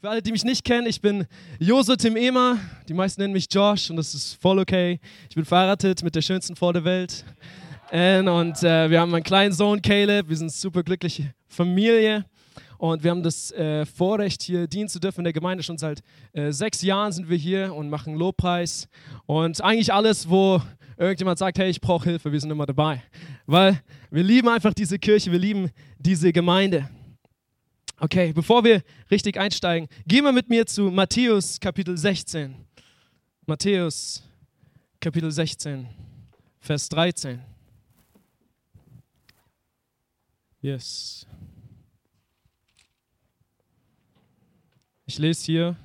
Für alle, die mich nicht kennen, ich bin Joso Tim Emer. Die meisten nennen mich Josh und das ist voll okay. Ich bin verheiratet mit der schönsten Frau der Welt. Und äh, wir haben einen kleinen Sohn, Caleb. Wir sind eine super glückliche Familie. Und wir haben das äh, Vorrecht, hier dienen zu dürfen in der Gemeinde. Schon seit äh, sechs Jahren sind wir hier und machen Lobpreis. Und eigentlich alles, wo irgendjemand sagt, hey, ich brauche Hilfe, wir sind immer dabei. Weil wir lieben einfach diese Kirche, wir lieben diese Gemeinde. Okay, bevor wir richtig einsteigen, gehen wir mit mir zu Matthäus Kapitel 16. Matthäus Kapitel 16, Vers 13. Yes. Ich lese hier,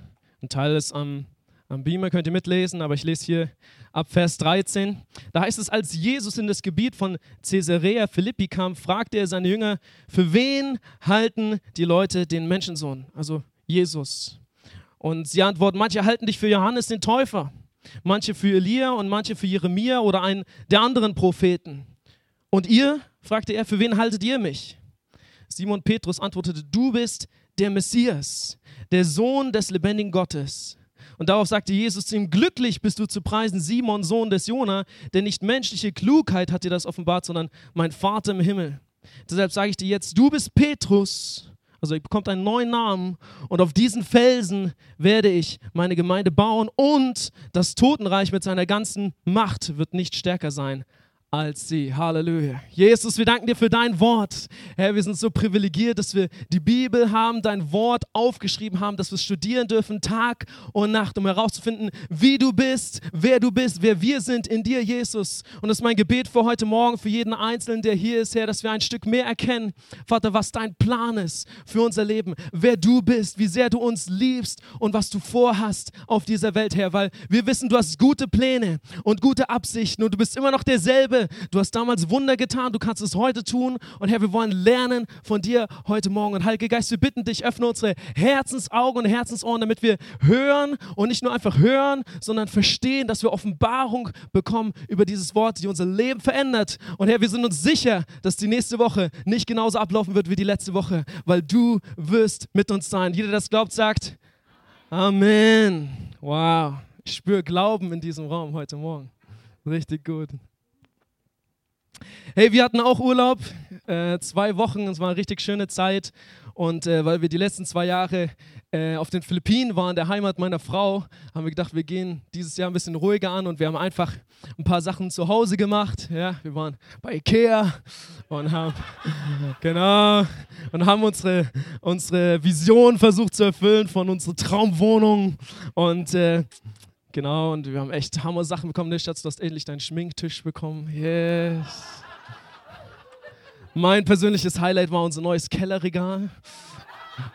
ein Teil ist am, am Beamer, könnt ihr mitlesen, aber ich lese hier ab Vers 13. Da heißt es, als Jesus in das Gebiet von Caesarea Philippi kam, fragte er seine Jünger, für wen halten die Leute den Menschensohn, also Jesus? Und sie antworten, manche halten dich für Johannes den Täufer, manche für Elia und manche für Jeremia oder einen der anderen Propheten. Und ihr, fragte er, für wen haltet ihr mich? Simon Petrus antwortete, du bist der Messias, der Sohn des lebendigen Gottes. Und darauf sagte Jesus zu ihm, glücklich bist du zu preisen, Simon, Sohn des Jona, denn nicht menschliche Klugheit hat dir das offenbart, sondern mein Vater im Himmel. Deshalb sage ich dir jetzt, du bist Petrus, also ihr bekommt einen neuen Namen und auf diesen Felsen werde ich meine Gemeinde bauen und das Totenreich mit seiner ganzen Macht wird nicht stärker sein als sie. Halleluja. Jesus, wir danken dir für dein Wort. Herr, wir sind so privilegiert, dass wir die Bibel haben, dein Wort aufgeschrieben haben, dass wir studieren dürfen Tag und Nacht, um herauszufinden, wie du bist, wer du bist, wer wir sind in dir, Jesus. Und das ist mein Gebet für heute Morgen, für jeden Einzelnen, der hier ist, Herr, dass wir ein Stück mehr erkennen, Vater, was dein Plan ist für unser Leben, wer du bist, wie sehr du uns liebst und was du vorhast auf dieser Welt, Herr, weil wir wissen, du hast gute Pläne und gute Absichten und du bist immer noch derselbe Du hast damals Wunder getan, du kannst es heute tun. Und Herr, wir wollen lernen von dir heute Morgen. Und Heiliger Geist, wir bitten dich, öffne unsere Herzensaugen und Herzensohren, damit wir hören und nicht nur einfach hören, sondern verstehen, dass wir Offenbarung bekommen über dieses Wort, die unser Leben verändert. Und Herr, wir sind uns sicher, dass die nächste Woche nicht genauso ablaufen wird wie die letzte Woche, weil du wirst mit uns sein. Jeder, der das glaubt, sagt Amen. Wow. Ich spüre Glauben in diesem Raum heute Morgen. Richtig gut. Hey, wir hatten auch Urlaub, äh, zwei Wochen, es war eine richtig schöne Zeit. Und äh, weil wir die letzten zwei Jahre äh, auf den Philippinen waren, der Heimat meiner Frau, haben wir gedacht, wir gehen dieses Jahr ein bisschen ruhiger an und wir haben einfach ein paar Sachen zu Hause gemacht. Ja, wir waren bei Ikea und haben, genau, und haben unsere, unsere Vision versucht zu erfüllen von unserer Traumwohnung. Und äh, Genau, und wir haben echt Hammer Sachen bekommen. Ne, Schatz, du hast endlich deinen Schminktisch bekommen. Yes. Mein persönliches Highlight war unser neues Kellerregal.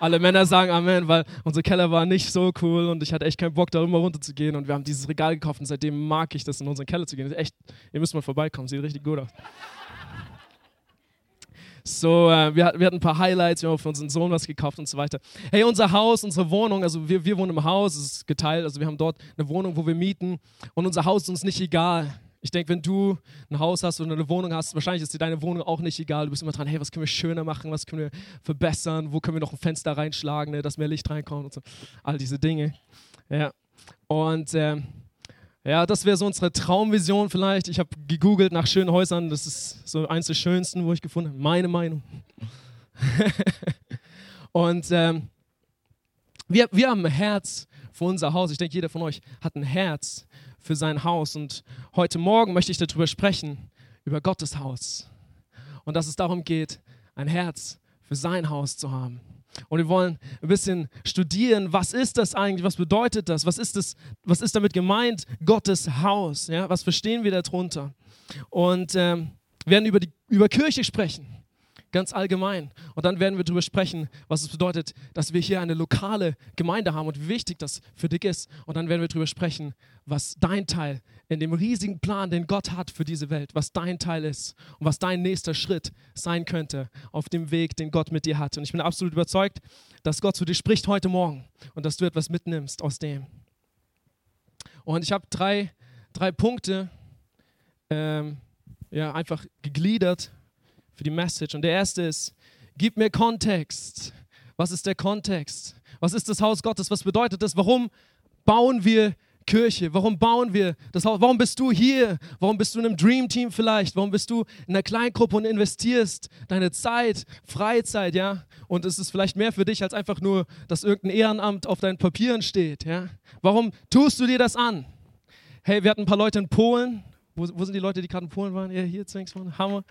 Alle Männer sagen Amen, weil unser Keller war nicht so cool und ich hatte echt keinen Bock, da immer runter zu gehen. Und wir haben dieses Regal gekauft und seitdem mag ich das, in unseren Keller zu gehen. Echt, ihr müsst mal vorbeikommen, sieht richtig gut aus. So, äh, wir, wir, hatten ein paar Highlights, wir haben für unseren Sohn was gekauft und so weiter. Hey, unser Haus, unsere Wohnung, also wir, wir wohnen im Haus, es ist geteilt, also wir haben dort eine Wohnung, wo wir mieten und unser Haus ist uns nicht egal. Ich denke, wenn du ein Haus hast oder eine Wohnung hast, wahrscheinlich ist dir deine Wohnung auch nicht egal. Du bist immer dran, hey, was können wir schöner machen, was können wir verbessern, wo können wir noch ein Fenster reinschlagen, ne, dass mehr Licht reinkommt und so. All diese Dinge. Ja. Und ähm, ja, das wäre so unsere Traumvision vielleicht. Ich habe gegoogelt nach schönen Häusern. Das ist so eins der schönsten, wo ich gefunden habe. Meine Meinung. und ähm, wir, wir haben ein Herz für unser Haus. Ich denke, jeder von euch hat ein Herz für sein Haus. Und heute Morgen möchte ich darüber sprechen, über Gottes Haus. Und dass es darum geht, ein Herz für sein Haus zu haben. Und wir wollen ein bisschen studieren, was ist das eigentlich, was bedeutet das, was ist, das, was ist damit gemeint, Gottes Haus, ja? was verstehen wir darunter. Und ähm, werden über, die, über Kirche sprechen, ganz allgemein. Und dann werden wir darüber sprechen, was es bedeutet, dass wir hier eine lokale Gemeinde haben und wie wichtig das für dich ist. Und dann werden wir darüber sprechen, was dein Teil in dem riesigen Plan, den Gott hat für diese Welt, was dein Teil ist und was dein nächster Schritt sein könnte auf dem Weg, den Gott mit dir hat. Und ich bin absolut überzeugt, dass Gott zu dir spricht heute Morgen und dass du etwas mitnimmst aus dem. Und ich habe drei, drei Punkte ähm, ja, einfach gegliedert für die Message. Und der erste ist, gib mir Kontext. Was ist der Kontext? Was ist das Haus Gottes? Was bedeutet das? Warum bauen wir Kirche? Warum bauen wir das Haus? Warum bist du hier? Warum bist du in einem Dream Team vielleicht? Warum bist du in einer Kleingruppe und investierst deine Zeit, Freizeit, ja? Und es ist vielleicht mehr für dich als einfach nur, dass irgendein Ehrenamt auf deinen Papieren steht, ja? Warum tust du dir das an? Hey, wir hatten ein paar Leute in Polen. Wo, wo sind die Leute, die gerade in Polen waren? Ja, hier, mal. Hammer.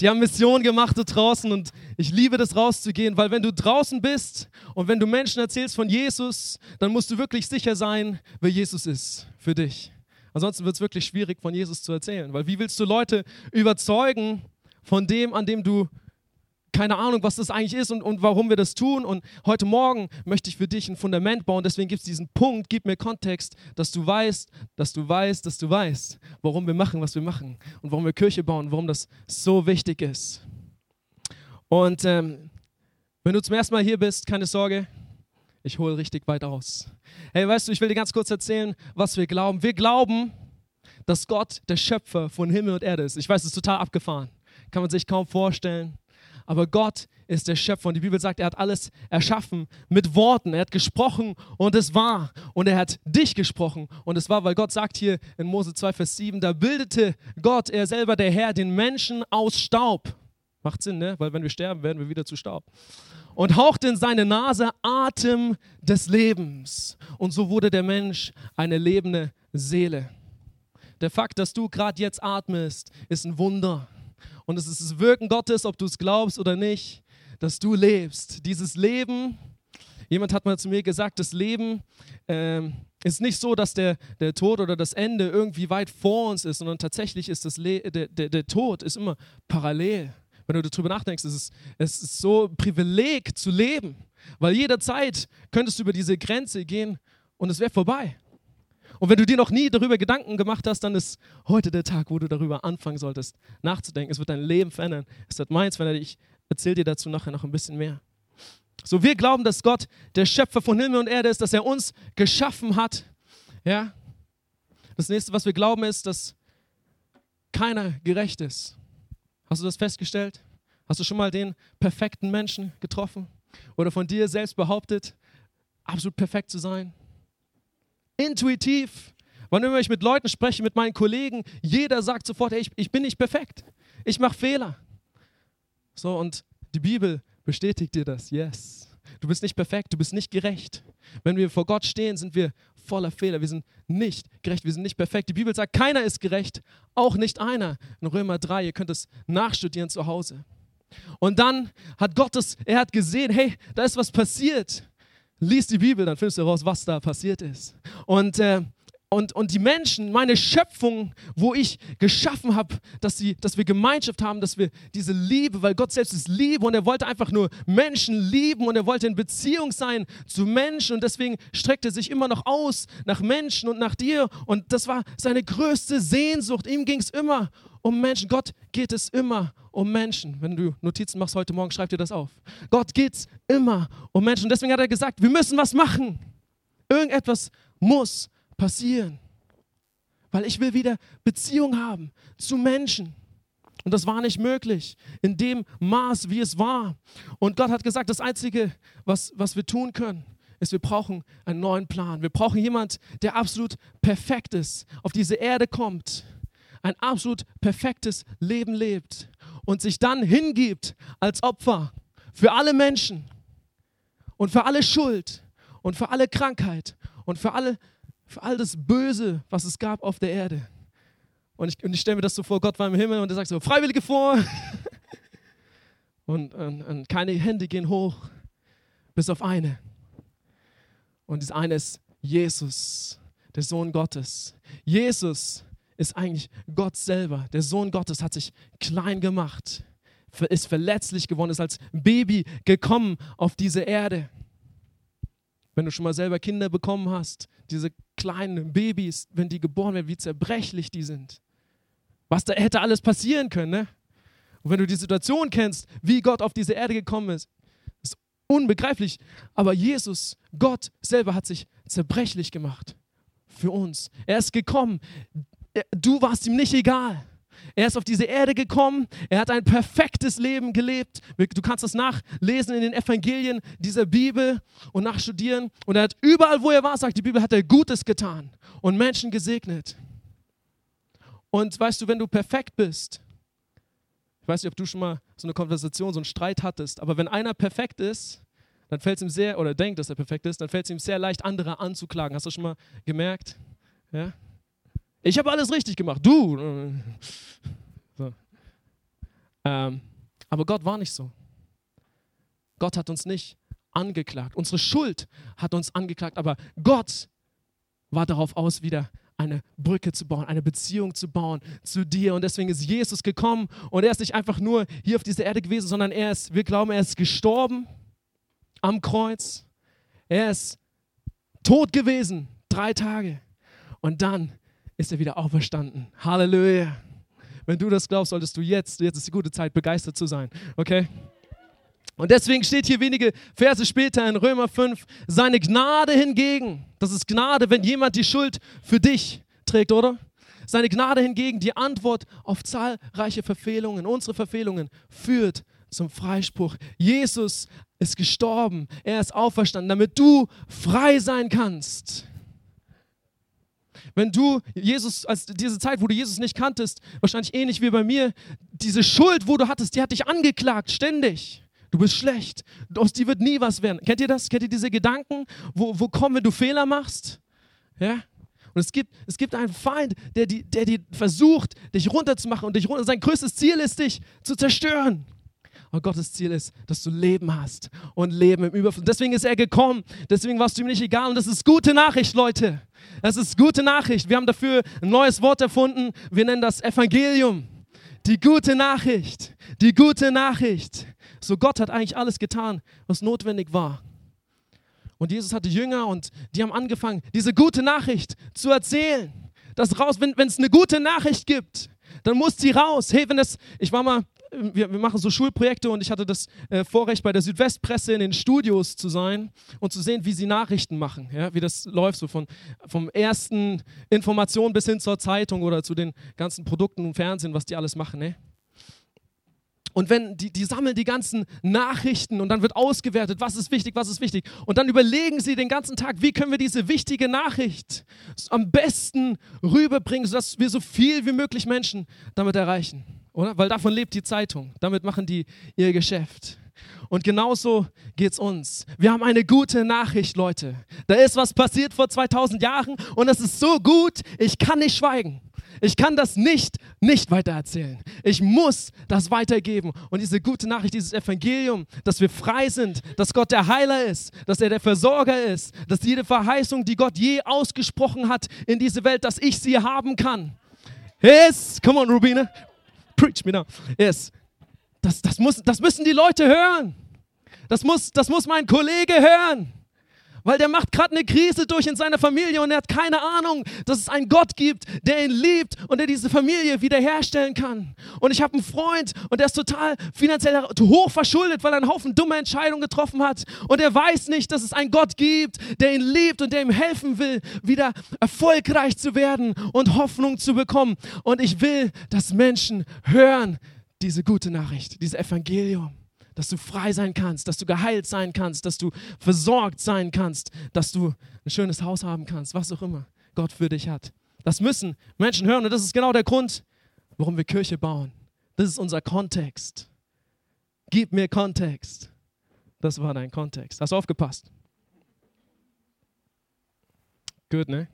Die haben Mission gemacht da draußen und ich liebe das rauszugehen, weil wenn du draußen bist und wenn du Menschen erzählst von Jesus, dann musst du wirklich sicher sein, wer Jesus ist für dich. Ansonsten wird es wirklich schwierig, von Jesus zu erzählen, weil wie willst du Leute überzeugen von dem, an dem du keine Ahnung, was das eigentlich ist und, und warum wir das tun. Und heute Morgen möchte ich für dich ein Fundament bauen. Deswegen gibt es diesen Punkt, gib mir Kontext, dass du weißt, dass du weißt, dass du weißt, warum wir machen, was wir machen und warum wir Kirche bauen, warum das so wichtig ist. Und ähm, wenn du zum ersten Mal hier bist, keine Sorge, ich hole richtig weit aus. Hey, weißt du, ich will dir ganz kurz erzählen, was wir glauben. Wir glauben, dass Gott der Schöpfer von Himmel und Erde ist. Ich weiß, es ist total abgefahren. Kann man sich kaum vorstellen. Aber Gott ist der Schöpfer und die Bibel sagt, er hat alles erschaffen mit Worten. Er hat gesprochen und es war. Und er hat dich gesprochen und es war, weil Gott sagt hier in Mose 2, Vers 7, da bildete Gott, er selber der Herr, den Menschen aus Staub. Macht Sinn, ne? Weil wenn wir sterben, werden wir wieder zu Staub. Und hauchte in seine Nase Atem des Lebens. Und so wurde der Mensch eine lebende Seele. Der Fakt, dass du gerade jetzt atmest, ist ein Wunder. Und es ist das Wirken Gottes, ob du es glaubst oder nicht, dass du lebst. Dieses Leben, jemand hat mal zu mir gesagt, das Leben ähm, ist nicht so, dass der, der Tod oder das Ende irgendwie weit vor uns ist, sondern tatsächlich ist das Le der, der, der Tod ist immer parallel. Wenn du darüber nachdenkst, es ist, es ist so ein Privileg zu leben, weil jederzeit könntest du über diese Grenze gehen und es wäre vorbei. Und wenn du dir noch nie darüber Gedanken gemacht hast, dann ist heute der Tag, wo du darüber anfangen solltest, nachzudenken. Es wird dein Leben verändern. Es wird meins verändern. Ich erzähle dir dazu nachher noch ein bisschen mehr. So, wir glauben, dass Gott der Schöpfer von Himmel und Erde ist, dass er uns geschaffen hat. Ja? Das nächste, was wir glauben, ist, dass keiner gerecht ist. Hast du das festgestellt? Hast du schon mal den perfekten Menschen getroffen? Oder von dir selbst behauptet, absolut perfekt zu sein? Intuitiv. Wann immer ich mit Leuten spreche, mit meinen Kollegen, jeder sagt sofort, hey, ich, ich bin nicht perfekt. Ich mache Fehler. So, und die Bibel bestätigt dir das. Yes. Du bist nicht perfekt, du bist nicht gerecht. Wenn wir vor Gott stehen, sind wir voller Fehler. Wir sind nicht gerecht, wir sind nicht perfekt. Die Bibel sagt, keiner ist gerecht, auch nicht einer. In Römer 3, ihr könnt es nachstudieren zu Hause. Und dann hat Gott es, er hat gesehen, hey, da ist was passiert. Lies die Bibel, dann findest du heraus, was da passiert ist. Und, äh, und, und die Menschen, meine Schöpfung, wo ich geschaffen habe, dass, dass wir Gemeinschaft haben, dass wir diese Liebe, weil Gott selbst ist Liebe und er wollte einfach nur Menschen lieben und er wollte in Beziehung sein zu Menschen und deswegen streckt er sich immer noch aus nach Menschen und nach dir und das war seine größte Sehnsucht. Ihm ging es immer um Menschen. Gott geht es immer um Menschen. Wenn du Notizen machst heute Morgen, schreib dir das auf. Gott geht es immer um Menschen. Und deswegen hat er gesagt, wir müssen was machen. Irgendetwas muss passieren. Weil ich will wieder Beziehung haben zu Menschen. Und das war nicht möglich in dem Maß, wie es war. Und Gott hat gesagt, das Einzige, was, was wir tun können, ist, wir brauchen einen neuen Plan. Wir brauchen jemanden, der absolut perfekt ist, auf diese Erde kommt, ein absolut perfektes Leben lebt und sich dann hingibt als Opfer für alle Menschen und für alle Schuld und für alle Krankheit und für, alle, für all das Böse, was es gab auf der Erde. Und ich, und ich stelle mir das so vor, Gott war im Himmel und er sagt so, Freiwillige vor. und, und, und keine Hände gehen hoch, bis auf eine. Und das eine ist Jesus, der Sohn Gottes. Jesus ist eigentlich Gott selber. Der Sohn Gottes hat sich klein gemacht, ist verletzlich geworden, ist als Baby gekommen auf diese Erde. Wenn du schon mal selber Kinder bekommen hast, diese kleinen Babys, wenn die geboren werden, wie zerbrechlich die sind. Was da hätte alles passieren können, ne? Und wenn du die Situation kennst, wie Gott auf diese Erde gekommen ist, ist unbegreiflich. Aber Jesus, Gott selber hat sich zerbrechlich gemacht für uns. Er ist gekommen, Du warst ihm nicht egal. Er ist auf diese Erde gekommen. Er hat ein perfektes Leben gelebt. Du kannst das nachlesen in den Evangelien dieser Bibel und nachstudieren. Und er hat überall, wo er war, sagt die Bibel, hat er Gutes getan und Menschen gesegnet. Und weißt du, wenn du perfekt bist, ich weiß nicht, ob du schon mal so eine Konversation, so einen Streit hattest, aber wenn einer perfekt ist, dann fällt es ihm sehr, oder denkt, dass er perfekt ist, dann fällt es ihm sehr leicht, andere anzuklagen. Hast du schon mal gemerkt? Ja? Ich habe alles richtig gemacht, du. So. Ähm, aber Gott war nicht so. Gott hat uns nicht angeklagt. Unsere Schuld hat uns angeklagt, aber Gott war darauf aus, wieder eine Brücke zu bauen, eine Beziehung zu bauen zu dir. Und deswegen ist Jesus gekommen und er ist nicht einfach nur hier auf dieser Erde gewesen, sondern er ist, wir glauben, er ist gestorben am Kreuz. Er ist tot gewesen, drei Tage. Und dann ist er wieder auferstanden. Halleluja. Wenn du das glaubst, solltest du jetzt, jetzt ist die gute Zeit, begeistert zu sein. Okay? Und deswegen steht hier wenige Verse später in Römer 5, seine Gnade hingegen, das ist Gnade, wenn jemand die Schuld für dich trägt, oder? Seine Gnade hingegen, die Antwort auf zahlreiche Verfehlungen, unsere Verfehlungen, führt zum Freispruch. Jesus ist gestorben, er ist auferstanden, damit du frei sein kannst. Wenn du Jesus, als diese Zeit, wo du Jesus nicht kanntest, wahrscheinlich ähnlich wie bei mir, diese Schuld, wo du hattest, die hat dich angeklagt, ständig. Du bist schlecht. Aus dir wird nie was werden. Kennt ihr das? Kennt ihr diese Gedanken, wo, wo kommen, wenn du Fehler machst? Ja? Und es gibt, es gibt einen Feind, der, die, der versucht, dich runterzumachen und dich runter. Sein größtes Ziel ist, dich zu zerstören. Aber Gottes Ziel ist, dass du Leben hast und Leben im Überfluss. Deswegen ist er gekommen. Deswegen warst du ihm nicht egal. Und das ist gute Nachricht, Leute. Das ist gute Nachricht. Wir haben dafür ein neues Wort erfunden. Wir nennen das Evangelium. Die gute Nachricht. Die gute Nachricht. So Gott hat eigentlich alles getan, was notwendig war. Und Jesus hatte Jünger und die haben angefangen, diese gute Nachricht zu erzählen. Das raus, wenn es eine gute Nachricht gibt, dann muss sie raus. Hey, wenn das, ich war mal wir, wir, machen so Schulprojekte und ich hatte das äh, Vorrecht, bei der Südwestpresse in den Studios zu sein und zu sehen, wie sie Nachrichten machen, ja, wie das läuft, so von vom ersten Information bis hin zur Zeitung oder zu den ganzen Produkten und Fernsehen, was die alles machen. Ne? Und wenn die, die sammeln die ganzen Nachrichten und dann wird ausgewertet, was ist wichtig, was ist wichtig. Und dann überlegen sie den ganzen Tag, wie können wir diese wichtige Nachricht am besten rüberbringen, sodass wir so viel wie möglich Menschen damit erreichen. Oder? Weil davon lebt die Zeitung. Damit machen die ihr Geschäft. Und genauso geht es uns. Wir haben eine gute Nachricht, Leute. Da ist was passiert vor 2000 Jahren und es ist so gut, ich kann nicht schweigen. Ich kann das nicht, nicht weitererzählen. Ich muss das weitergeben. Und diese gute Nachricht, dieses Evangelium, dass wir frei sind, dass Gott der Heiler ist, dass er der Versorger ist, dass jede Verheißung, die Gott je ausgesprochen hat in diese Welt, dass ich sie haben kann. Yes, come on, Rubine. Preach me now. Yes. Das, das, muss, das müssen die Leute hören. Das muss, das muss mein Kollege hören. Weil der macht gerade eine Krise durch in seiner Familie und er hat keine Ahnung, dass es einen Gott gibt, der ihn liebt und der diese Familie wiederherstellen kann. Und ich habe einen Freund und der ist total finanziell hoch verschuldet, weil er einen Haufen dumme Entscheidungen getroffen hat. Und er weiß nicht, dass es einen Gott gibt, der ihn liebt und der ihm helfen will, wieder erfolgreich zu werden und Hoffnung zu bekommen. Und ich will, dass Menschen hören diese gute Nachricht, dieses Evangelium dass du frei sein kannst, dass du geheilt sein kannst, dass du versorgt sein kannst, dass du ein schönes Haus haben kannst, was auch immer Gott für dich hat. Das müssen Menschen hören und das ist genau der Grund, warum wir Kirche bauen. Das ist unser Kontext. Gib mir Kontext. Das war dein Kontext. Hast du aufgepasst? Gut, ne?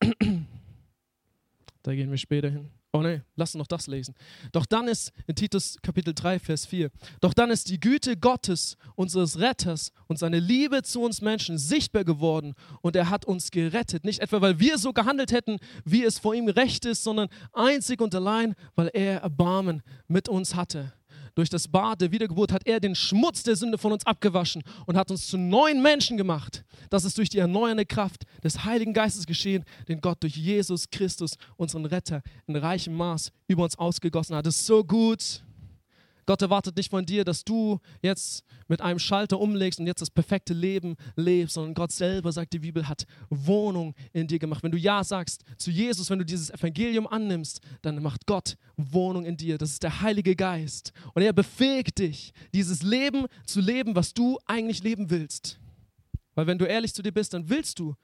Da gehen wir später hin. Oh ne, lass uns noch das lesen. Doch dann ist in Titus Kapitel 3, Vers 4, doch dann ist die Güte Gottes, unseres Retters und seine Liebe zu uns Menschen sichtbar geworden und er hat uns gerettet. Nicht etwa, weil wir so gehandelt hätten, wie es vor ihm recht ist, sondern einzig und allein, weil er Erbarmen mit uns hatte. Durch das Bad der Wiedergeburt hat er den Schmutz der Sünde von uns abgewaschen und hat uns zu neuen Menschen gemacht. Das ist durch die erneuernde Kraft des Heiligen Geistes geschehen, den Gott durch Jesus Christus, unseren Retter, in reichem Maß über uns ausgegossen hat. Es ist so gut. Gott erwartet nicht von dir, dass du jetzt mit einem Schalter umlegst und jetzt das perfekte Leben lebst, sondern Gott selber, sagt die Bibel, hat Wohnung in dir gemacht. Wenn du Ja sagst zu Jesus, wenn du dieses Evangelium annimmst, dann macht Gott Wohnung in dir. Das ist der Heilige Geist. Und er befähigt dich, dieses Leben zu leben, was du eigentlich leben willst. Weil wenn du ehrlich zu dir bist, dann willst du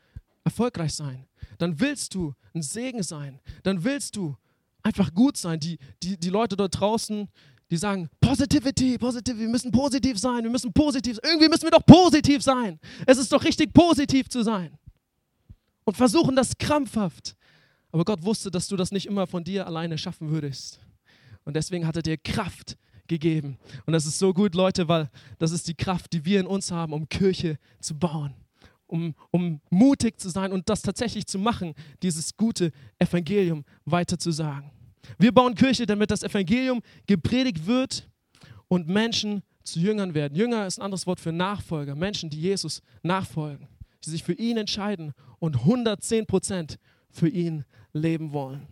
erfolgreich sein. Dann willst du ein Segen sein. Dann willst du einfach gut sein. Die, die, die Leute dort draußen, die sagen, Positivity, Positivity, wir müssen positiv sein, wir müssen positiv sein. Irgendwie müssen wir doch positiv sein. Es ist doch richtig positiv zu sein. Und versuchen das krampfhaft. Aber Gott wusste, dass du das nicht immer von dir alleine schaffen würdest. Und deswegen hat er dir Kraft gegeben. Und das ist so gut, Leute, weil das ist die Kraft, die wir in uns haben, um Kirche zu bauen. Um, um mutig zu sein und das tatsächlich zu machen, dieses gute Evangelium weiterzusagen. Wir bauen Kirche, damit das Evangelium gepredigt wird und Menschen zu Jüngern werden. Jünger ist ein anderes Wort für Nachfolger, Menschen, die Jesus nachfolgen, die sich für ihn entscheiden und 110 Prozent für ihn leben wollen.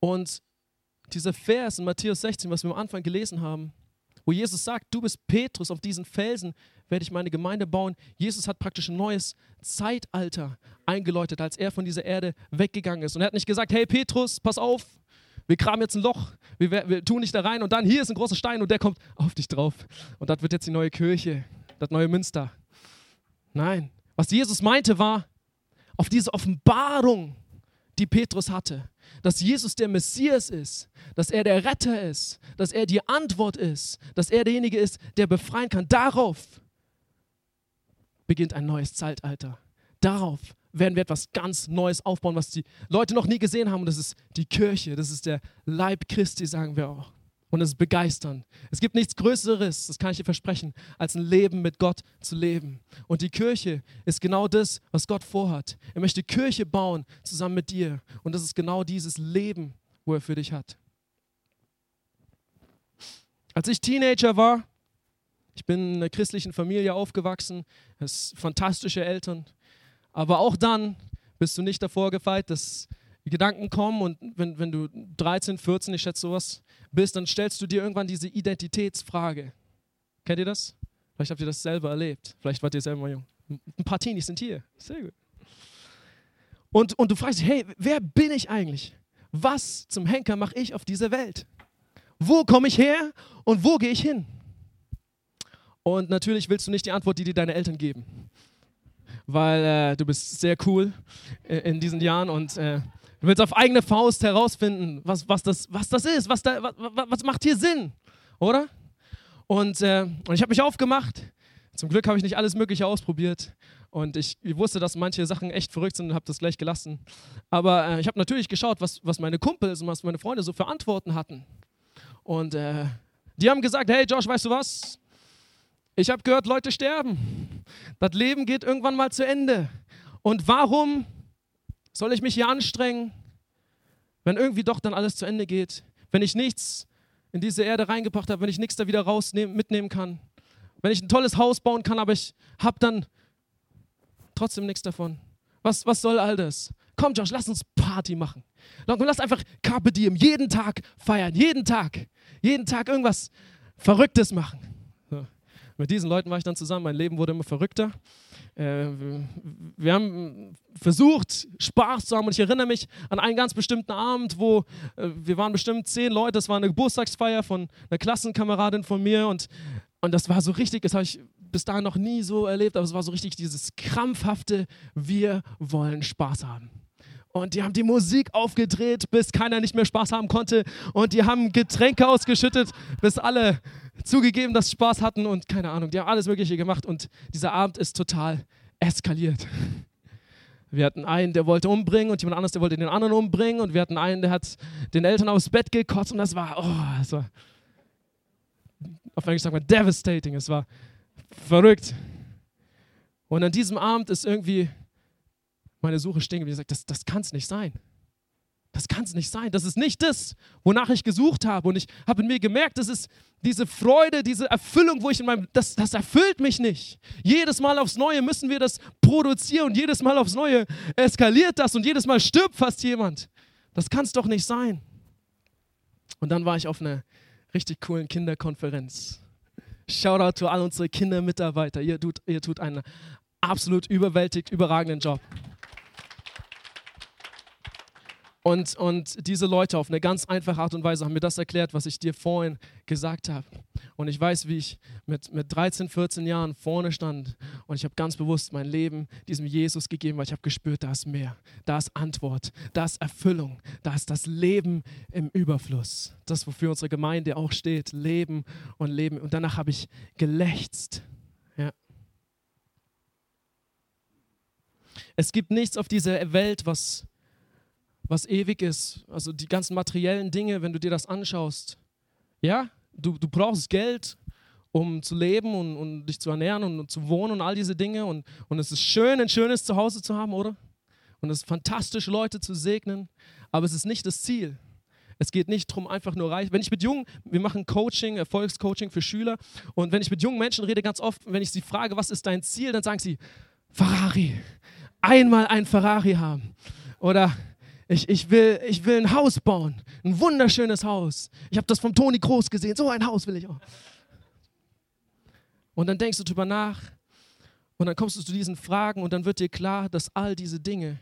Und dieser Vers in Matthäus 16, was wir am Anfang gelesen haben, wo Jesus sagt, du bist Petrus, auf diesen Felsen werde ich meine Gemeinde bauen. Jesus hat praktisch ein neues Zeitalter eingeläutet, als er von dieser Erde weggegangen ist. Und er hat nicht gesagt, hey Petrus, pass auf, wir graben jetzt ein Loch, wir, wir tun nicht da rein und dann hier ist ein großer Stein und der kommt auf dich drauf. Und das wird jetzt die neue Kirche, das neue Münster. Nein, was Jesus meinte war, auf diese Offenbarung, die Petrus hatte, dass Jesus der Messias ist, dass er der Retter ist, dass er die Antwort ist, dass er derjenige ist, der befreien kann. Darauf beginnt ein neues Zeitalter. Darauf werden wir etwas ganz Neues aufbauen, was die Leute noch nie gesehen haben. Und das ist die Kirche, das ist der Leib Christi, sagen wir auch. Und es ist begeisternd. Es gibt nichts Größeres, das kann ich dir versprechen, als ein Leben mit Gott zu leben. Und die Kirche ist genau das, was Gott vorhat. Er möchte Kirche bauen zusammen mit dir. Und das ist genau dieses Leben, wo er für dich hat. Als ich Teenager war, ich bin in einer christlichen Familie aufgewachsen, es fantastische Eltern. Aber auch dann bist du nicht davor gefeit, dass Gedanken kommen und wenn, wenn du 13, 14, ich schätze sowas, bist, dann stellst du dir irgendwann diese Identitätsfrage. Kennt ihr das? Vielleicht habt ihr das selber erlebt. Vielleicht wart ihr selber mal jung. Ein paar Teenies sind hier. Sehr gut. Und, und du fragst dich, hey, wer bin ich eigentlich? Was zum Henker mache ich auf dieser Welt? Wo komme ich her und wo gehe ich hin? Und natürlich willst du nicht die Antwort, die dir deine Eltern geben. Weil äh, du bist sehr cool äh, in diesen Jahren und äh, du willst auf eigene Faust herausfinden, was, was, das, was das ist, was, da, was, was macht hier Sinn, oder? Und, äh, und ich habe mich aufgemacht. Zum Glück habe ich nicht alles Mögliche ausprobiert. Und ich, ich, wusste, dass manche Sachen echt verrückt sind und habe das gleich gelassen. Aber äh, ich habe natürlich geschaut, was, was meine Kumpels und was meine Freunde so für Antworten hatten. Und äh, die haben gesagt, hey Josh, weißt du was? Ich habe gehört, Leute sterben. Das Leben geht irgendwann mal zu Ende. Und warum soll ich mich hier anstrengen, wenn irgendwie doch dann alles zu Ende geht? Wenn ich nichts in diese Erde reingebracht habe, wenn ich nichts da wieder rausnehmen, mitnehmen kann? Wenn ich ein tolles Haus bauen kann, aber ich habe dann trotzdem nichts davon. Was, was soll all das? Komm, Josh, lass uns Party machen. Lass einfach Carpe Diem jeden Tag feiern, jeden Tag. Jeden Tag irgendwas Verrücktes machen. Mit diesen Leuten war ich dann zusammen. Mein Leben wurde immer verrückter. Äh, wir haben versucht, Spaß zu haben. Und ich erinnere mich an einen ganz bestimmten Abend, wo äh, wir waren bestimmt zehn Leute. Das war eine Geburtstagsfeier von einer Klassenkameradin von mir. Und, und das war so richtig, das habe ich bis dahin noch nie so erlebt, aber es war so richtig dieses krampfhafte, wir wollen Spaß haben. Und die haben die Musik aufgedreht, bis keiner nicht mehr Spaß haben konnte. Und die haben Getränke ausgeschüttet, bis alle zugegeben, dass sie Spaß hatten. Und keine Ahnung, die haben alles Mögliche gemacht. Und dieser Abend ist total eskaliert. Wir hatten einen, der wollte umbringen und jemand anderes, der wollte den anderen umbringen. Und wir hatten einen, der hat den Eltern aufs Bett gekotzt. Und das war, oh, das war, auf Englisch sagt man devastating. Es war verrückt. Und an diesem Abend ist irgendwie meine Suche stehen geblieben. Ich gesagt, das, das kann es nicht sein. Das kann es nicht sein. Das ist nicht das, wonach ich gesucht habe. Und ich habe in mir gemerkt, das ist diese Freude, diese Erfüllung, wo ich in meinem, das, das erfüllt mich nicht. Jedes Mal aufs Neue müssen wir das produzieren und jedes Mal aufs Neue eskaliert das und jedes Mal stirbt fast jemand. Das kann es doch nicht sein. Und dann war ich auf einer richtig coolen Kinderkonferenz. Shoutout to all unsere Kindermitarbeiter. Ihr tut, ihr tut einen absolut überwältigt überragenden Job. Und, und diese Leute auf eine ganz einfache Art und Weise haben mir das erklärt, was ich dir vorhin gesagt habe. Und ich weiß, wie ich mit, mit 13, 14 Jahren vorne stand und ich habe ganz bewusst mein Leben diesem Jesus gegeben, weil ich habe gespürt, da ist mehr, da ist Antwort, da ist Erfüllung, da ist das Leben im Überfluss. Das, wofür unsere Gemeinde auch steht, Leben und Leben. Und danach habe ich gelächzt. Es gibt nichts auf dieser Welt, was was ewig ist. Also die ganzen materiellen Dinge, wenn du dir das anschaust. Ja, du, du brauchst Geld, um zu leben und, und dich zu ernähren und, und, zu wohnen und all diese Dinge. Und, und es ist schön, ein schönes Zuhause zu haben, oder? Und es ist fantastisch, Leute zu segnen. Aber es ist nicht das Ziel. Es geht nicht darum, einfach nur reich. Wenn ich mit jungen, wir machen Coaching, Erfolgscoaching für Schüler. Und wenn ich mit jungen Menschen rede, ganz oft, wenn ich sie frage, was ist dein Ziel, dann sagen sie, Ferrari. Einmal ein Ferrari haben. Oder ich, ich, will, ich will ein Haus bauen, ein wunderschönes Haus. Ich habe das vom Toni Groß gesehen, so ein Haus will ich auch. Und dann denkst du drüber nach und dann kommst du zu diesen Fragen und dann wird dir klar, dass all diese Dinge,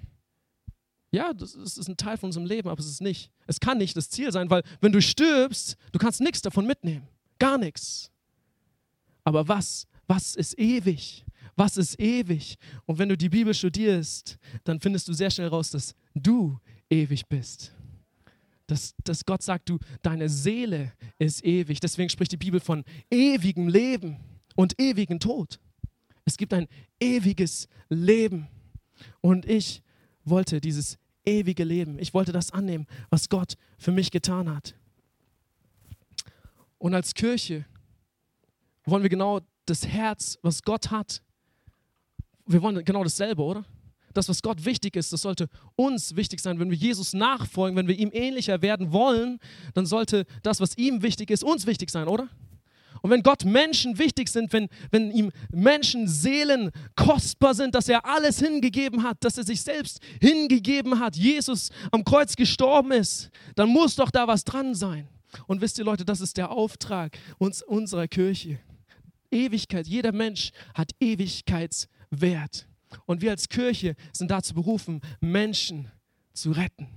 ja, das ist, ein Teil von unserem Leben, aber es ist nicht, es kann nicht das Ziel sein, weil wenn du stirbst, du kannst nichts davon mitnehmen, gar nichts. Aber was, was ist ewig? Was ist ewig? Und wenn du die Bibel studierst, dann findest du sehr schnell raus, dass du ewig bist. Dass, dass Gott sagt, du, deine Seele ist ewig. Deswegen spricht die Bibel von ewigem Leben und ewigen Tod. Es gibt ein ewiges Leben. Und ich wollte dieses ewige Leben, ich wollte das annehmen, was Gott für mich getan hat. Und als Kirche wollen wir genau das Herz, was Gott hat, wir wollen genau dasselbe, oder? Das, was Gott wichtig ist, das sollte uns wichtig sein. Wenn wir Jesus nachfolgen, wenn wir ihm ähnlicher werden wollen, dann sollte das, was ihm wichtig ist, uns wichtig sein, oder? Und wenn Gott Menschen wichtig sind, wenn, wenn ihm Menschen Seelen kostbar sind, dass er alles hingegeben hat, dass er sich selbst hingegeben hat, Jesus am Kreuz gestorben ist, dann muss doch da was dran sein. Und wisst ihr Leute, das ist der Auftrag uns, unserer Kirche. Ewigkeit, jeder Mensch hat Ewigkeitswert. Und wir als Kirche sind dazu berufen, Menschen zu retten.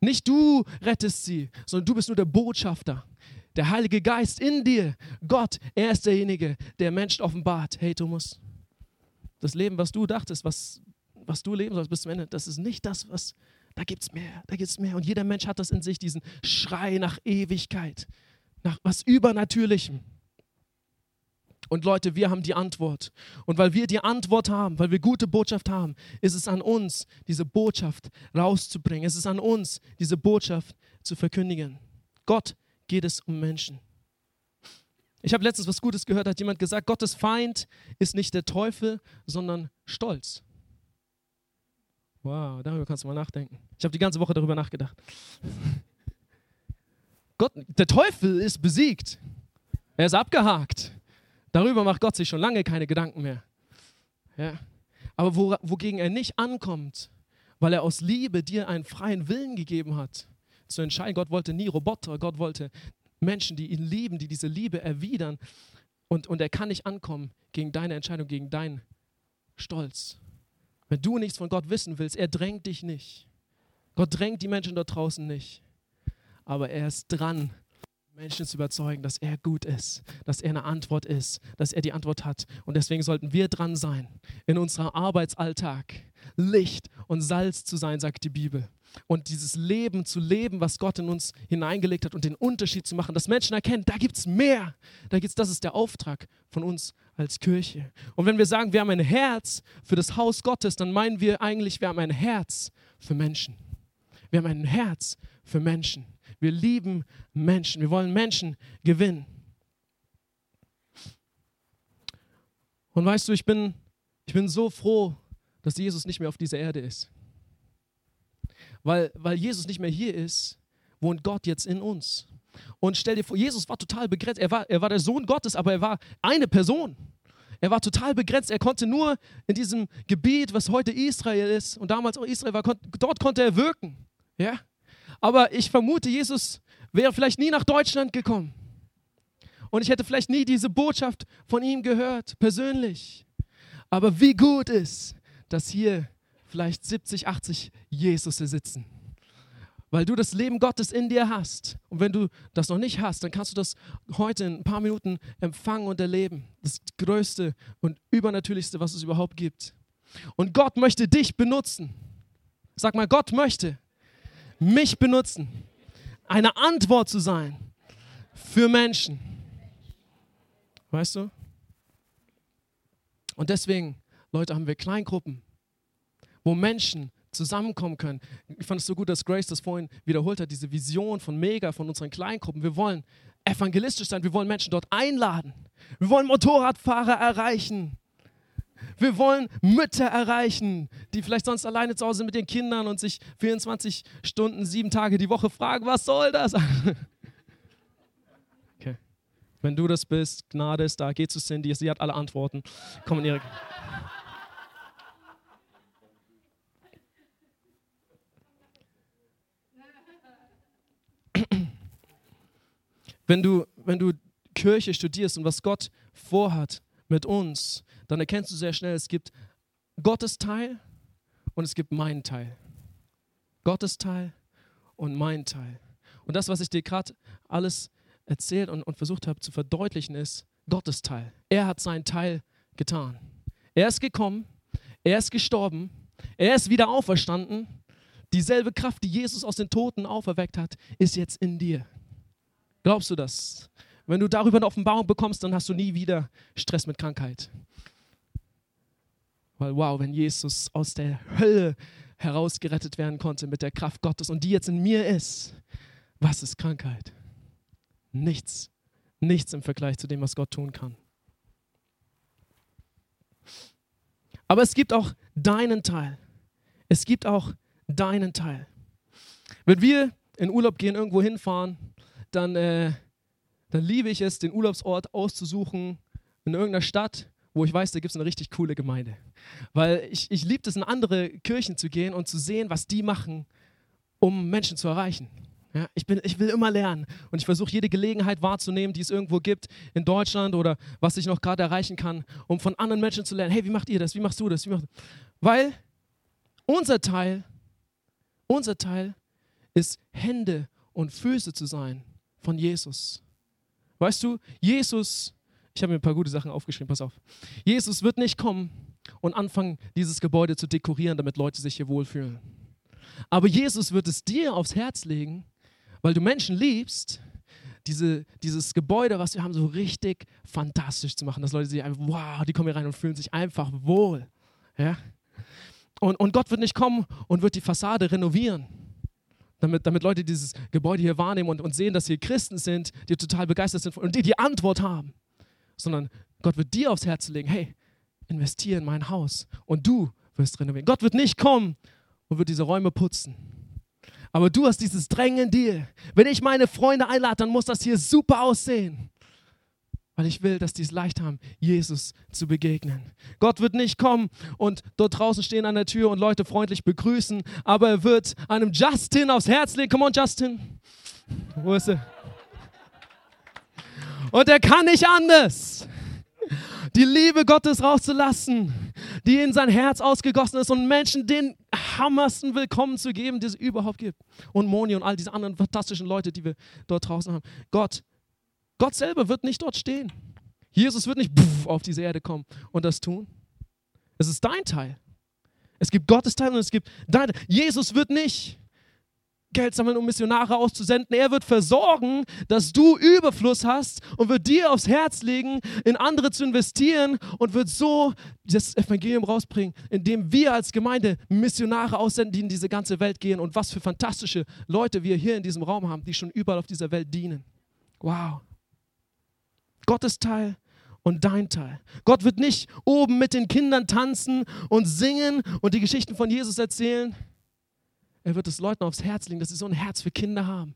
Nicht du rettest sie, sondern du bist nur der Botschafter. Der Heilige Geist in dir, Gott, er ist derjenige, der Menschen offenbart. Hey Thomas, das Leben, was du dachtest, was, was du leben sollst bis zum Ende, das ist nicht das, was, da gibt es mehr, da gibt es mehr. Und jeder Mensch hat das in sich, diesen Schrei nach Ewigkeit, nach was Übernatürlichem. Und Leute, wir haben die Antwort. Und weil wir die Antwort haben, weil wir gute Botschaft haben, ist es an uns, diese Botschaft rauszubringen. Es ist an uns, diese Botschaft zu verkündigen. Gott geht es um Menschen. Ich habe letztens was Gutes gehört, hat jemand gesagt, Gottes Feind ist nicht der Teufel, sondern Stolz. Wow, darüber kannst du mal nachdenken. Ich habe die ganze Woche darüber nachgedacht. Gott, der Teufel ist besiegt. Er ist abgehakt. Darüber macht Gott sich schon lange keine Gedanken mehr. Ja. Aber wo, wogegen er nicht ankommt, weil er aus Liebe dir einen freien Willen gegeben hat, zu entscheiden. Gott wollte nie Roboter, Gott wollte Menschen, die ihn lieben, die diese Liebe erwidern. Und, und er kann nicht ankommen gegen deine Entscheidung, gegen deinen Stolz. Wenn du nichts von Gott wissen willst, er drängt dich nicht. Gott drängt die Menschen dort draußen nicht. Aber er ist dran, Menschen zu überzeugen, dass er gut ist, dass er eine Antwort ist, dass er die Antwort hat. Und deswegen sollten wir dran sein, in unserem Arbeitsalltag Licht und Salz zu sein, sagt die Bibel. Und dieses Leben zu leben, was Gott in uns hineingelegt hat und den Unterschied zu machen, dass Menschen erkennen, da gibt es mehr. Da gibt's, das ist der Auftrag von uns als Kirche. Und wenn wir sagen, wir haben ein Herz für das Haus Gottes, dann meinen wir eigentlich, wir haben ein Herz für Menschen. Wir haben ein Herz für Menschen. Wir lieben Menschen. Wir wollen Menschen gewinnen. Und weißt du, ich bin, ich bin so froh, dass Jesus nicht mehr auf dieser Erde ist. Weil, weil Jesus nicht mehr hier ist, wohnt Gott jetzt in uns. Und stell dir vor, Jesus war total begrenzt. Er war, er war der Sohn Gottes, aber er war eine Person. Er war total begrenzt. Er konnte nur in diesem Gebiet, was heute Israel ist und damals auch Israel war, dort konnte er wirken. Ja? Aber ich vermute, Jesus wäre vielleicht nie nach Deutschland gekommen. Und ich hätte vielleicht nie diese Botschaft von ihm gehört, persönlich. Aber wie gut ist, dass hier vielleicht 70, 80 Jesus sitzen. Weil du das Leben Gottes in dir hast. Und wenn du das noch nicht hast, dann kannst du das heute in ein paar Minuten empfangen und erleben. Das Größte und Übernatürlichste, was es überhaupt gibt. Und Gott möchte dich benutzen. Sag mal, Gott möchte mich benutzen. Eine Antwort zu sein für Menschen. Weißt du? Und deswegen, Leute, haben wir Kleingruppen, wo Menschen zusammenkommen können. Ich fand es so gut, dass Grace das vorhin wiederholt hat, diese Vision von Mega, von unseren Kleingruppen. Wir wollen evangelistisch sein, wir wollen Menschen dort einladen. Wir wollen Motorradfahrer erreichen. Wir wollen Mütter erreichen, die vielleicht sonst alleine zu Hause mit ihren Kindern und sich 24 Stunden, sieben Tage die Woche fragen, was soll das? Okay. Wenn du das bist, Gnade ist da, geh zu Cindy, sie hat alle Antworten. Komm in ihre. Wenn du, wenn du Kirche studierst und was Gott vorhat mit uns, dann erkennst du sehr schnell, es gibt Gottes Teil und es gibt meinen Teil. Gottes Teil und mein Teil. Und das, was ich dir gerade alles erzählt und, und versucht habe zu verdeutlichen, ist Gottes Teil. Er hat seinen Teil getan. Er ist gekommen, er ist gestorben, er ist wieder auferstanden. Dieselbe Kraft, die Jesus aus den Toten auferweckt hat, ist jetzt in dir. Glaubst du das? Wenn du darüber eine Offenbarung bekommst, dann hast du nie wieder Stress mit Krankheit. Weil wow, wenn Jesus aus der Hölle herausgerettet werden konnte mit der Kraft Gottes und die jetzt in mir ist, was ist Krankheit? Nichts. Nichts im Vergleich zu dem, was Gott tun kann. Aber es gibt auch deinen Teil. Es gibt auch deinen Teil. Wenn wir in Urlaub gehen, irgendwo hinfahren, dann, äh, dann liebe ich es, den Urlaubsort auszusuchen in irgendeiner Stadt, wo ich weiß, da gibt es eine richtig coole Gemeinde. Weil ich, ich liebe es, in andere Kirchen zu gehen und zu sehen, was die machen, um Menschen zu erreichen. Ja, ich, bin, ich will immer lernen und ich versuche jede Gelegenheit wahrzunehmen, die es irgendwo gibt in Deutschland oder was ich noch gerade erreichen kann, um von anderen Menschen zu lernen. Hey, wie macht ihr das? Wie machst du das? Wie macht... Weil unser Teil, unser Teil ist Hände und Füße zu sein von Jesus. Weißt du, Jesus, ich habe mir ein paar gute Sachen aufgeschrieben, pass auf. Jesus wird nicht kommen und anfangen, dieses Gebäude zu dekorieren, damit Leute sich hier wohlfühlen. Aber Jesus wird es dir aufs Herz legen, weil du Menschen liebst, diese, dieses Gebäude, was wir haben, so richtig fantastisch zu machen, dass Leute sich einfach, wow, die kommen hier rein und fühlen sich einfach wohl. Ja? Und, und Gott wird nicht kommen und wird die Fassade renovieren damit, damit Leute dieses Gebäude hier wahrnehmen und, und sehen, dass hier Christen sind, die total begeistert sind und die die Antwort haben. Sondern Gott wird dir aufs Herz legen, hey, investiere in mein Haus und du wirst renovieren. Gott wird nicht kommen und wird diese Räume putzen. Aber du hast dieses Drängen in dir. Wenn ich meine Freunde einlade, dann muss das hier super aussehen weil ich will, dass die es leicht haben, Jesus zu begegnen. Gott wird nicht kommen und dort draußen stehen an der Tür und Leute freundlich begrüßen, aber er wird einem Justin aufs Herz legen. Come on, Justin. Wo ist er? Und er kann nicht anders, die Liebe Gottes rauszulassen, die in sein Herz ausgegossen ist und Menschen den hammersten Willkommen zu geben, die es überhaupt gibt. Und Moni und all diese anderen fantastischen Leute, die wir dort draußen haben. Gott Gott selber wird nicht dort stehen. Jesus wird nicht auf diese Erde kommen und das tun. Es ist dein Teil. Es gibt Gottes Teil und es gibt dein Teil. Jesus wird nicht Geld sammeln, um Missionare auszusenden. Er wird versorgen, dass du Überfluss hast und wird dir aufs Herz legen, in andere zu investieren und wird so das Evangelium rausbringen, indem wir als Gemeinde Missionare aussenden, die in diese ganze Welt gehen. Und was für fantastische Leute wir hier in diesem Raum haben, die schon überall auf dieser Welt dienen. Wow. Gottes Teil und dein Teil. Gott wird nicht oben mit den Kindern tanzen und singen und die Geschichten von Jesus erzählen. Er wird es Leuten aufs Herz legen, dass sie so ein Herz für Kinder haben.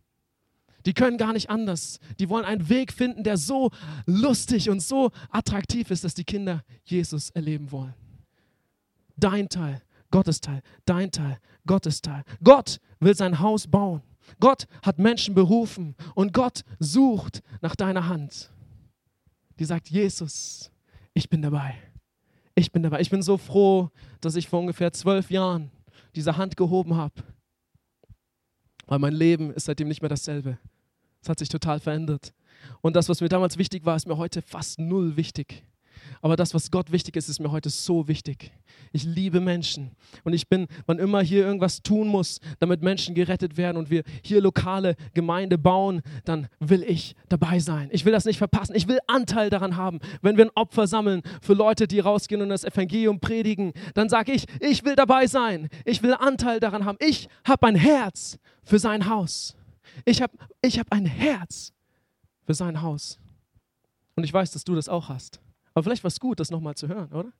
Die können gar nicht anders. Die wollen einen Weg finden, der so lustig und so attraktiv ist, dass die Kinder Jesus erleben wollen. Dein Teil, Gottes Teil, dein Teil, Gottes Teil. Gott will sein Haus bauen. Gott hat Menschen berufen und Gott sucht nach deiner Hand. Die sagt, Jesus, ich bin dabei. Ich bin dabei. Ich bin so froh, dass ich vor ungefähr zwölf Jahren diese Hand gehoben habe. Weil mein Leben ist seitdem nicht mehr dasselbe. Es hat sich total verändert. Und das, was mir damals wichtig war, ist mir heute fast null wichtig. Aber das, was Gott wichtig ist, ist mir heute so wichtig. Ich liebe Menschen und ich bin, wann immer hier irgendwas tun muss, damit Menschen gerettet werden und wir hier lokale Gemeinde bauen, dann will ich dabei sein. Ich will das nicht verpassen. Ich will Anteil daran haben. Wenn wir ein Opfer sammeln für Leute, die rausgehen und das Evangelium predigen, dann sage ich, ich will dabei sein. Ich will Anteil daran haben. Ich habe ein Herz für sein Haus. Ich habe ich hab ein Herz für sein Haus. Und ich weiß, dass du das auch hast. Aber vielleicht war es gut, das nochmal zu hören, oder?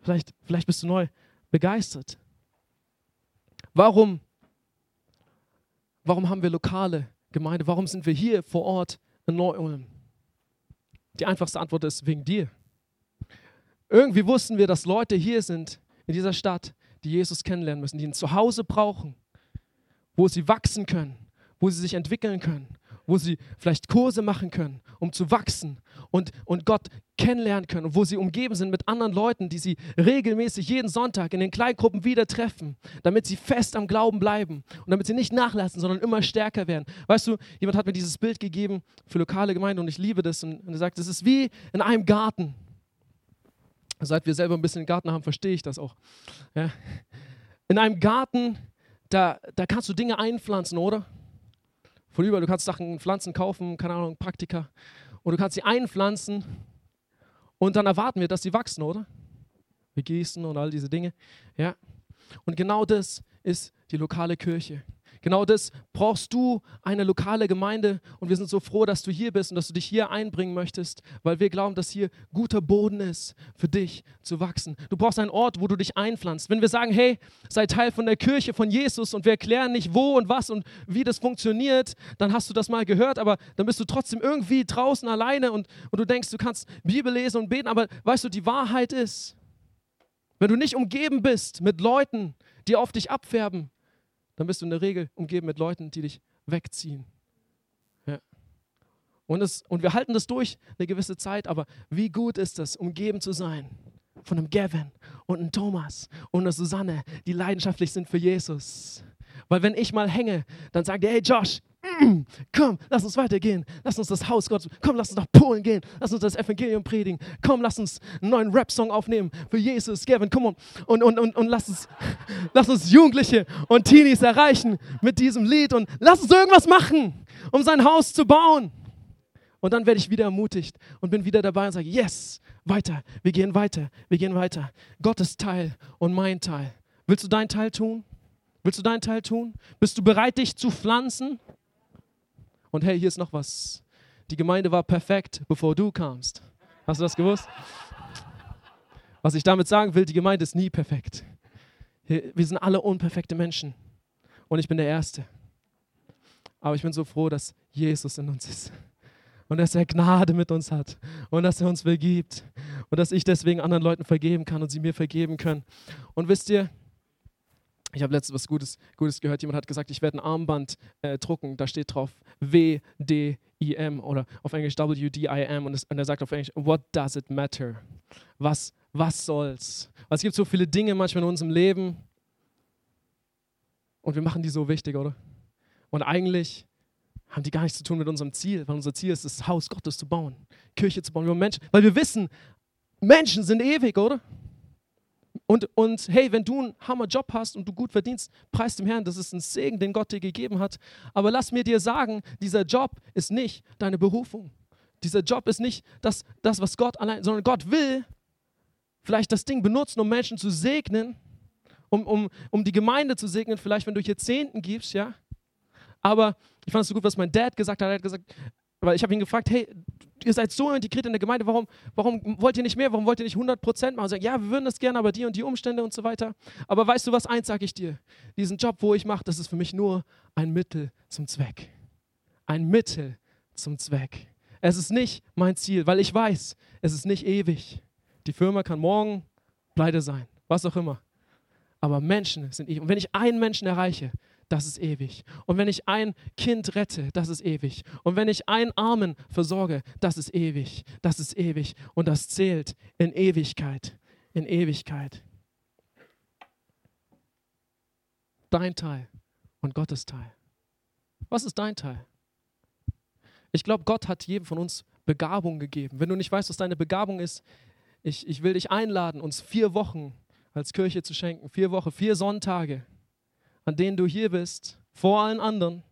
Vielleicht, vielleicht bist du neu begeistert. Warum, warum haben wir lokale Gemeinde? Warum sind wir hier vor Ort in Neu-Ulm? Die einfachste Antwort ist wegen dir. Irgendwie wussten wir, dass Leute hier sind in dieser Stadt, die Jesus kennenlernen müssen, die ein Zuhause brauchen, wo sie wachsen können, wo sie sich entwickeln können, wo sie vielleicht Kurse machen können, um zu wachsen und, und Gott kennenlernen können und wo sie umgeben sind mit anderen Leuten, die sie regelmäßig jeden Sonntag in den Kleingruppen wieder treffen, damit sie fest am Glauben bleiben und damit sie nicht nachlassen, sondern immer stärker werden. Weißt du, jemand hat mir dieses Bild gegeben für lokale Gemeinden und ich liebe das und, und er sagt, es ist wie in einem Garten. Seit wir selber ein bisschen Garten haben, verstehe ich das auch. Ja. In einem Garten, da, da kannst du Dinge einpflanzen, oder? Von überall, du kannst Sachen, Pflanzen kaufen, keine Ahnung, Praktika. Und du kannst sie einpflanzen und dann erwarten wir, dass sie wachsen, oder? Wir gießen und all diese Dinge. Ja. Und genau das ist die lokale Kirche. Genau das brauchst du, eine lokale Gemeinde. Und wir sind so froh, dass du hier bist und dass du dich hier einbringen möchtest, weil wir glauben, dass hier guter Boden ist für dich zu wachsen. Du brauchst einen Ort, wo du dich einpflanzt. Wenn wir sagen, hey, sei Teil von der Kirche von Jesus und wir erklären nicht, wo und was und wie das funktioniert, dann hast du das mal gehört, aber dann bist du trotzdem irgendwie draußen alleine und, und du denkst, du kannst Bibel lesen und beten, aber weißt du, die Wahrheit ist, wenn du nicht umgeben bist mit Leuten, die auf dich abfärben, dann bist du in der Regel umgeben mit Leuten, die dich wegziehen. Ja. Und, es, und wir halten das durch eine gewisse Zeit, aber wie gut ist es, umgeben zu sein von einem Gavin und einem Thomas und einer Susanne, die leidenschaftlich sind für Jesus. Weil wenn ich mal hänge, dann sagt er, hey Josh, mm, komm, lass uns weitergehen. Lass uns das Haus Gottes, komm, lass uns nach Polen gehen. Lass uns das Evangelium predigen. Komm, lass uns einen neuen Rap-Song aufnehmen für Jesus. Gavin, komm on. Und, und, und, und lass, uns, lass uns Jugendliche und Teenies erreichen mit diesem Lied und lass uns irgendwas machen, um sein Haus zu bauen. Und dann werde ich wieder ermutigt und bin wieder dabei und sage, yes, weiter, wir gehen weiter, wir gehen weiter. Gottes Teil und mein Teil. Willst du deinen Teil tun? Willst du deinen Teil tun? Bist du bereit, dich zu pflanzen? Und hey, hier ist noch was. Die Gemeinde war perfekt, bevor du kamst. Hast du das gewusst? Was ich damit sagen will, die Gemeinde ist nie perfekt. Wir sind alle unperfekte Menschen. Und ich bin der Erste. Aber ich bin so froh, dass Jesus in uns ist. Und dass er Gnade mit uns hat. Und dass er uns vergibt. Und dass ich deswegen anderen Leuten vergeben kann und sie mir vergeben können. Und wisst ihr, ich habe letztens was Gutes, Gutes gehört. Jemand hat gesagt, ich werde ein Armband äh, drucken. Da steht drauf W-D-I-M oder auf Englisch W-D-I-M. Und, und er sagt auf Englisch, What does it matter? Was, was soll's? Weil es gibt so viele Dinge manchmal in unserem Leben und wir machen die so wichtig, oder? Und eigentlich haben die gar nichts zu tun mit unserem Ziel, weil unser Ziel ist, das Haus Gottes zu bauen, Kirche zu bauen, Menschen, weil wir wissen, Menschen sind ewig, oder? Und, und hey, wenn du einen Hammerjob hast und du gut verdienst, preis dem Herrn, das ist ein Segen, den Gott dir gegeben hat. Aber lass mir dir sagen, dieser Job ist nicht deine Berufung. Dieser Job ist nicht das, das was Gott allein, sondern Gott will vielleicht das Ding benutzen, um Menschen zu segnen, um, um, um die Gemeinde zu segnen, vielleicht wenn du hier Zehnten gibst, ja. Aber ich fand es so gut, was mein Dad gesagt hat. Er hat gesagt, weil ich habe ihn gefragt, hey, ihr seid so integriert in der Gemeinde, warum, warum wollt ihr nicht mehr, warum wollt ihr nicht 100 Prozent machen? Und sagen, ja, wir würden das gerne, aber die und die Umstände und so weiter. Aber weißt du was, eins sage ich dir, diesen Job, wo ich mache, das ist für mich nur ein Mittel zum Zweck. Ein Mittel zum Zweck. Es ist nicht mein Ziel, weil ich weiß, es ist nicht ewig. Die Firma kann morgen pleite sein, was auch immer. Aber Menschen sind ewig. Und wenn ich einen Menschen erreiche, das ist ewig. Und wenn ich ein Kind rette, das ist ewig. Und wenn ich einen Armen versorge, das ist ewig. Das ist ewig. Und das zählt in Ewigkeit. In Ewigkeit. Dein Teil und Gottes Teil. Was ist dein Teil? Ich glaube, Gott hat jedem von uns Begabung gegeben. Wenn du nicht weißt, was deine Begabung ist, ich, ich will dich einladen, uns vier Wochen als Kirche zu schenken. Vier Wochen, vier Sonntage, an denen du hier bist, vor allen anderen.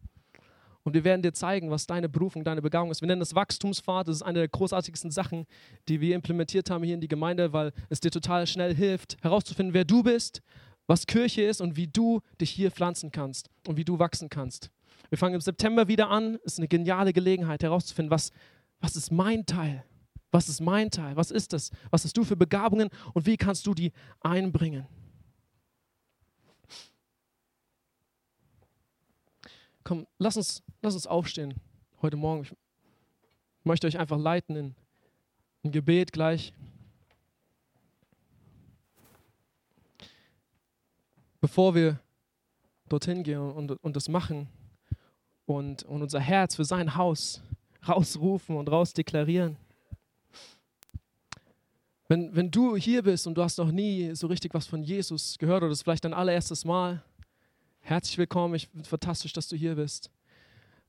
Und wir werden dir zeigen, was deine Berufung, deine Begabung ist. Wir nennen das Wachstumspfad. Das ist eine der großartigsten Sachen, die wir implementiert haben hier in die Gemeinde, weil es dir total schnell hilft, herauszufinden, wer du bist, was Kirche ist und wie du dich hier pflanzen kannst und wie du wachsen kannst. Wir fangen im September wieder an. Es ist eine geniale Gelegenheit herauszufinden, was, was ist mein Teil? Was ist mein Teil? Was ist das? Was hast du für Begabungen und wie kannst du die einbringen? Komm, lass uns, lass uns aufstehen heute Morgen. Ich möchte euch einfach leiten in ein Gebet gleich. Bevor wir dorthin gehen und, und das machen und, und unser Herz für sein Haus rausrufen und rausdeklarieren. Wenn, wenn du hier bist und du hast noch nie so richtig was von Jesus gehört oder das ist vielleicht dein allererstes Mal, herzlich willkommen, ich finde fantastisch, dass du hier bist.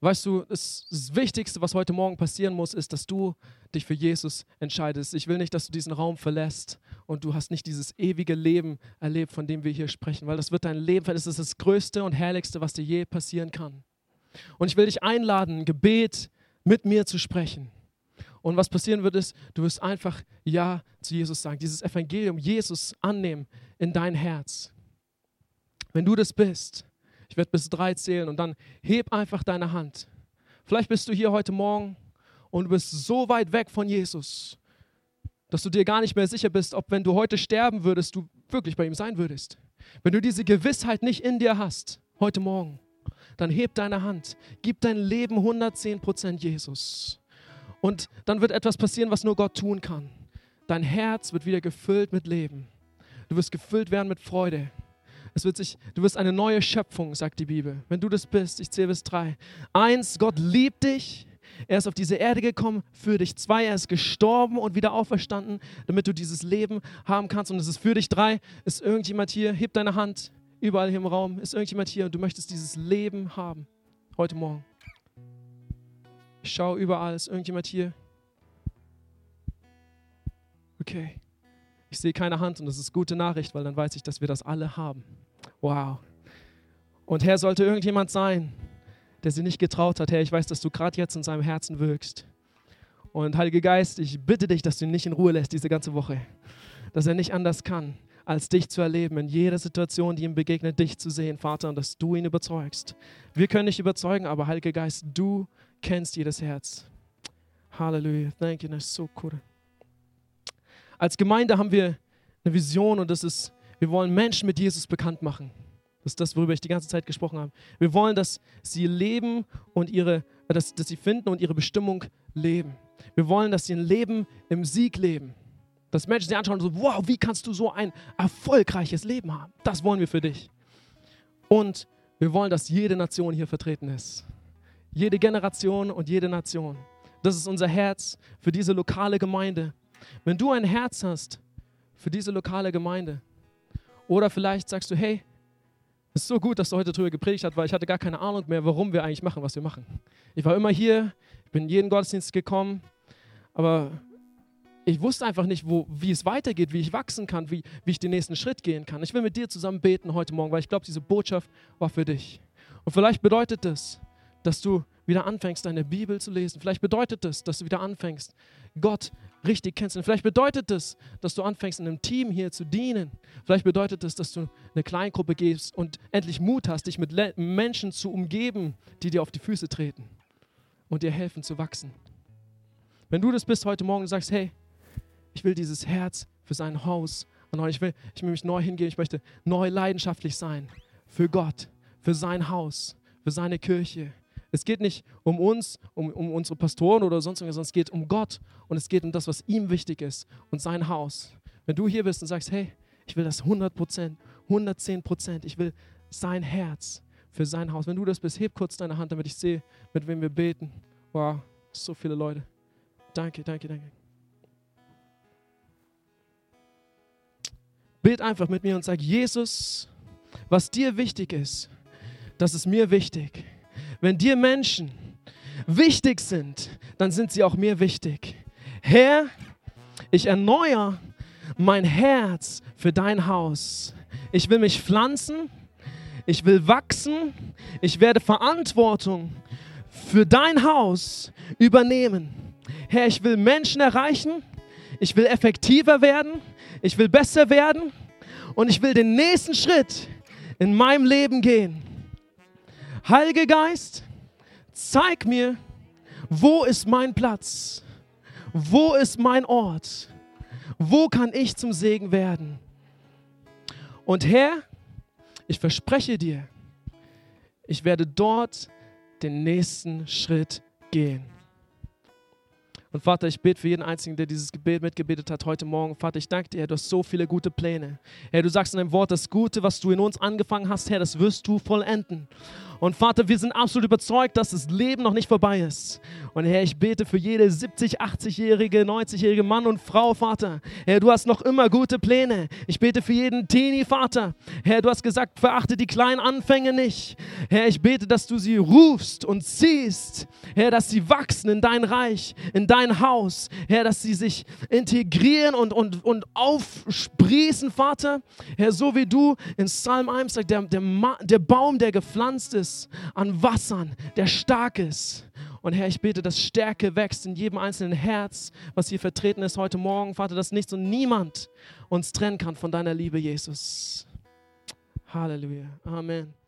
Weißt du, das, Wichtigste, was heute Morgen passieren muss, ist, dass du dich für Jesus entscheidest. Ich will nicht, dass du diesen Raum verlässt und du hast nicht dieses ewige Leben erlebt, von dem wir hier sprechen, weil das wird dein Leben, das ist das Größte und Herrlichste, was dir je passieren kann. Und ich will dich einladen, ein Gebet mit mir zu sprechen. Und was passieren wird, ist, du wirst einfach Ja zu Jesus sagen, dieses Evangelium, Jesus annehmen in dein Herz. Wenn du das bist, ich werde bis drei zählen und dann heb einfach deine Hand. Vielleicht bist du hier heute Morgen und du bist so weit weg von Jesus, dass du dir gar nicht mehr sicher bist, ob wenn du heute sterben würdest, du wirklich bei ihm sein würdest. Wenn du diese Gewissheit nicht in dir hast, heute Morgen, dann heb deine Hand, gib dein Leben 110% Jesus. Und dann wird etwas passieren, was nur Gott tun kann. Dein Herz wird wieder gefüllt mit Leben. Du wirst gefüllt werden mit Freude. Es wird sich, du wirst eine neue Schöpfung, sagt die Bibel. Wenn du das bist, ich zähle bis drei. Eins, Gott liebt dich. Er ist auf diese Erde gekommen für dich. Zwei, er ist gestorben und wieder auferstanden, damit du dieses Leben haben kannst. Und es ist für dich. Drei, ist irgendjemand hier? Heb deine Hand überall hier im Raum. Ist irgendjemand hier und du möchtest dieses Leben haben heute Morgen? Ich schaue überall. Ist irgendjemand hier? Okay. Ich sehe keine Hand und das ist gute Nachricht, weil dann weiß ich, dass wir das alle haben. Wow. Und Herr, sollte irgendjemand sein, der sie nicht getraut hat, Herr, ich weiß, dass du gerade jetzt in seinem Herzen wirkst. Und Heiliger Geist, ich bitte dich, dass du ihn nicht in Ruhe lässt diese ganze Woche. Dass er nicht anders kann, als dich zu erleben, in jeder Situation, die ihm begegnet, dich zu sehen, Vater, und dass du ihn überzeugst. Wir können nicht überzeugen, aber Heiliger Geist, du kennst jedes Herz. Halleluja. Thank you. Das ist so cool. Als Gemeinde haben wir eine Vision und das ist, wir wollen Menschen mit Jesus bekannt machen. Das ist das, worüber ich die ganze Zeit gesprochen habe. Wir wollen, dass sie leben und ihre, dass, dass sie finden und ihre Bestimmung leben. Wir wollen, dass sie ein Leben im Sieg leben. Dass Menschen sie anschauen und so, wow, wie kannst du so ein erfolgreiches Leben haben? Das wollen wir für dich. Und wir wollen, dass jede Nation hier vertreten ist. Jede Generation und jede Nation. Das ist unser Herz für diese lokale Gemeinde. Wenn du ein Herz hast für diese lokale Gemeinde, oder vielleicht sagst du, hey, es ist so gut, dass du heute drüber gepredigt hast, weil ich hatte gar keine Ahnung mehr, warum wir eigentlich machen, was wir machen. Ich war immer hier, ich bin in jeden Gottesdienst gekommen, aber ich wusste einfach nicht, wo, wie es weitergeht, wie ich wachsen kann, wie, wie ich den nächsten Schritt gehen kann. Ich will mit dir zusammen beten heute Morgen, weil ich glaube, diese Botschaft war für dich. Und vielleicht bedeutet das, dass du wieder anfängst, deine Bibel zu lesen. Vielleicht bedeutet das, dass du wieder anfängst, Gott richtig kennenzulernen. Vielleicht bedeutet das, dass du anfängst, in einem Team hier zu dienen. Vielleicht bedeutet das, dass du eine Kleingruppe gehst und endlich Mut hast, dich mit Menschen zu umgeben, die dir auf die Füße treten und dir helfen zu wachsen. Wenn du das bist heute Morgen und sagst, hey, ich will dieses Herz für sein Haus erneuern, ich will, ich will mich neu hingehen, ich möchte neu leidenschaftlich sein für Gott, für sein Haus, für seine Kirche, es geht nicht um uns, um, um unsere Pastoren oder sonst irgendwas, sondern es geht um Gott und es geht um das, was ihm wichtig ist und sein Haus. Wenn du hier bist und sagst, hey, ich will das 100 Prozent, 110 Prozent, ich will sein Herz für sein Haus. Wenn du das bist, heb kurz deine Hand, damit ich sehe, mit wem wir beten. Wow, so viele Leute. Danke, danke, danke. Bet einfach mit mir und sag, Jesus, was dir wichtig ist, das ist mir wichtig. Wenn dir Menschen wichtig sind, dann sind sie auch mir wichtig. Herr, ich erneuere mein Herz für dein Haus. Ich will mich pflanzen, ich will wachsen, ich werde Verantwortung für dein Haus übernehmen. Herr, ich will Menschen erreichen, ich will effektiver werden, ich will besser werden und ich will den nächsten Schritt in meinem Leben gehen. Heiliger Geist, zeig mir, wo ist mein Platz? Wo ist mein Ort? Wo kann ich zum Segen werden? Und Herr, ich verspreche dir, ich werde dort den nächsten Schritt gehen. Und Vater, ich bete für jeden Einzigen, der dieses Gebet mitgebetet hat heute Morgen. Vater, ich danke dir, du hast so viele gute Pläne. Herr, du sagst in deinem Wort, das Gute, was du in uns angefangen hast, Herr, das wirst du vollenden. Und Vater, wir sind absolut überzeugt, dass das Leben noch nicht vorbei ist. Und Herr, ich bete für jede 70, 80-jährige, 90-jährige Mann und Frau, Vater. Herr, du hast noch immer gute Pläne. Ich bete für jeden Teenie, Vater. Herr, du hast gesagt, verachte die kleinen Anfänge nicht. Herr, ich bete, dass du sie rufst und ziehst. Herr, dass sie wachsen in dein Reich, in dein Haus. Herr, dass sie sich integrieren und, und, und aufsprießen, Vater. Herr, so wie du in Psalm 1 sagst, der, der, der Baum, der gepflanzt ist, an Wassern, der stark ist. Und Herr, ich bete, dass Stärke wächst in jedem einzelnen Herz, was hier vertreten ist heute Morgen. Vater, dass nichts und niemand uns trennen kann von deiner Liebe, Jesus. Halleluja. Amen.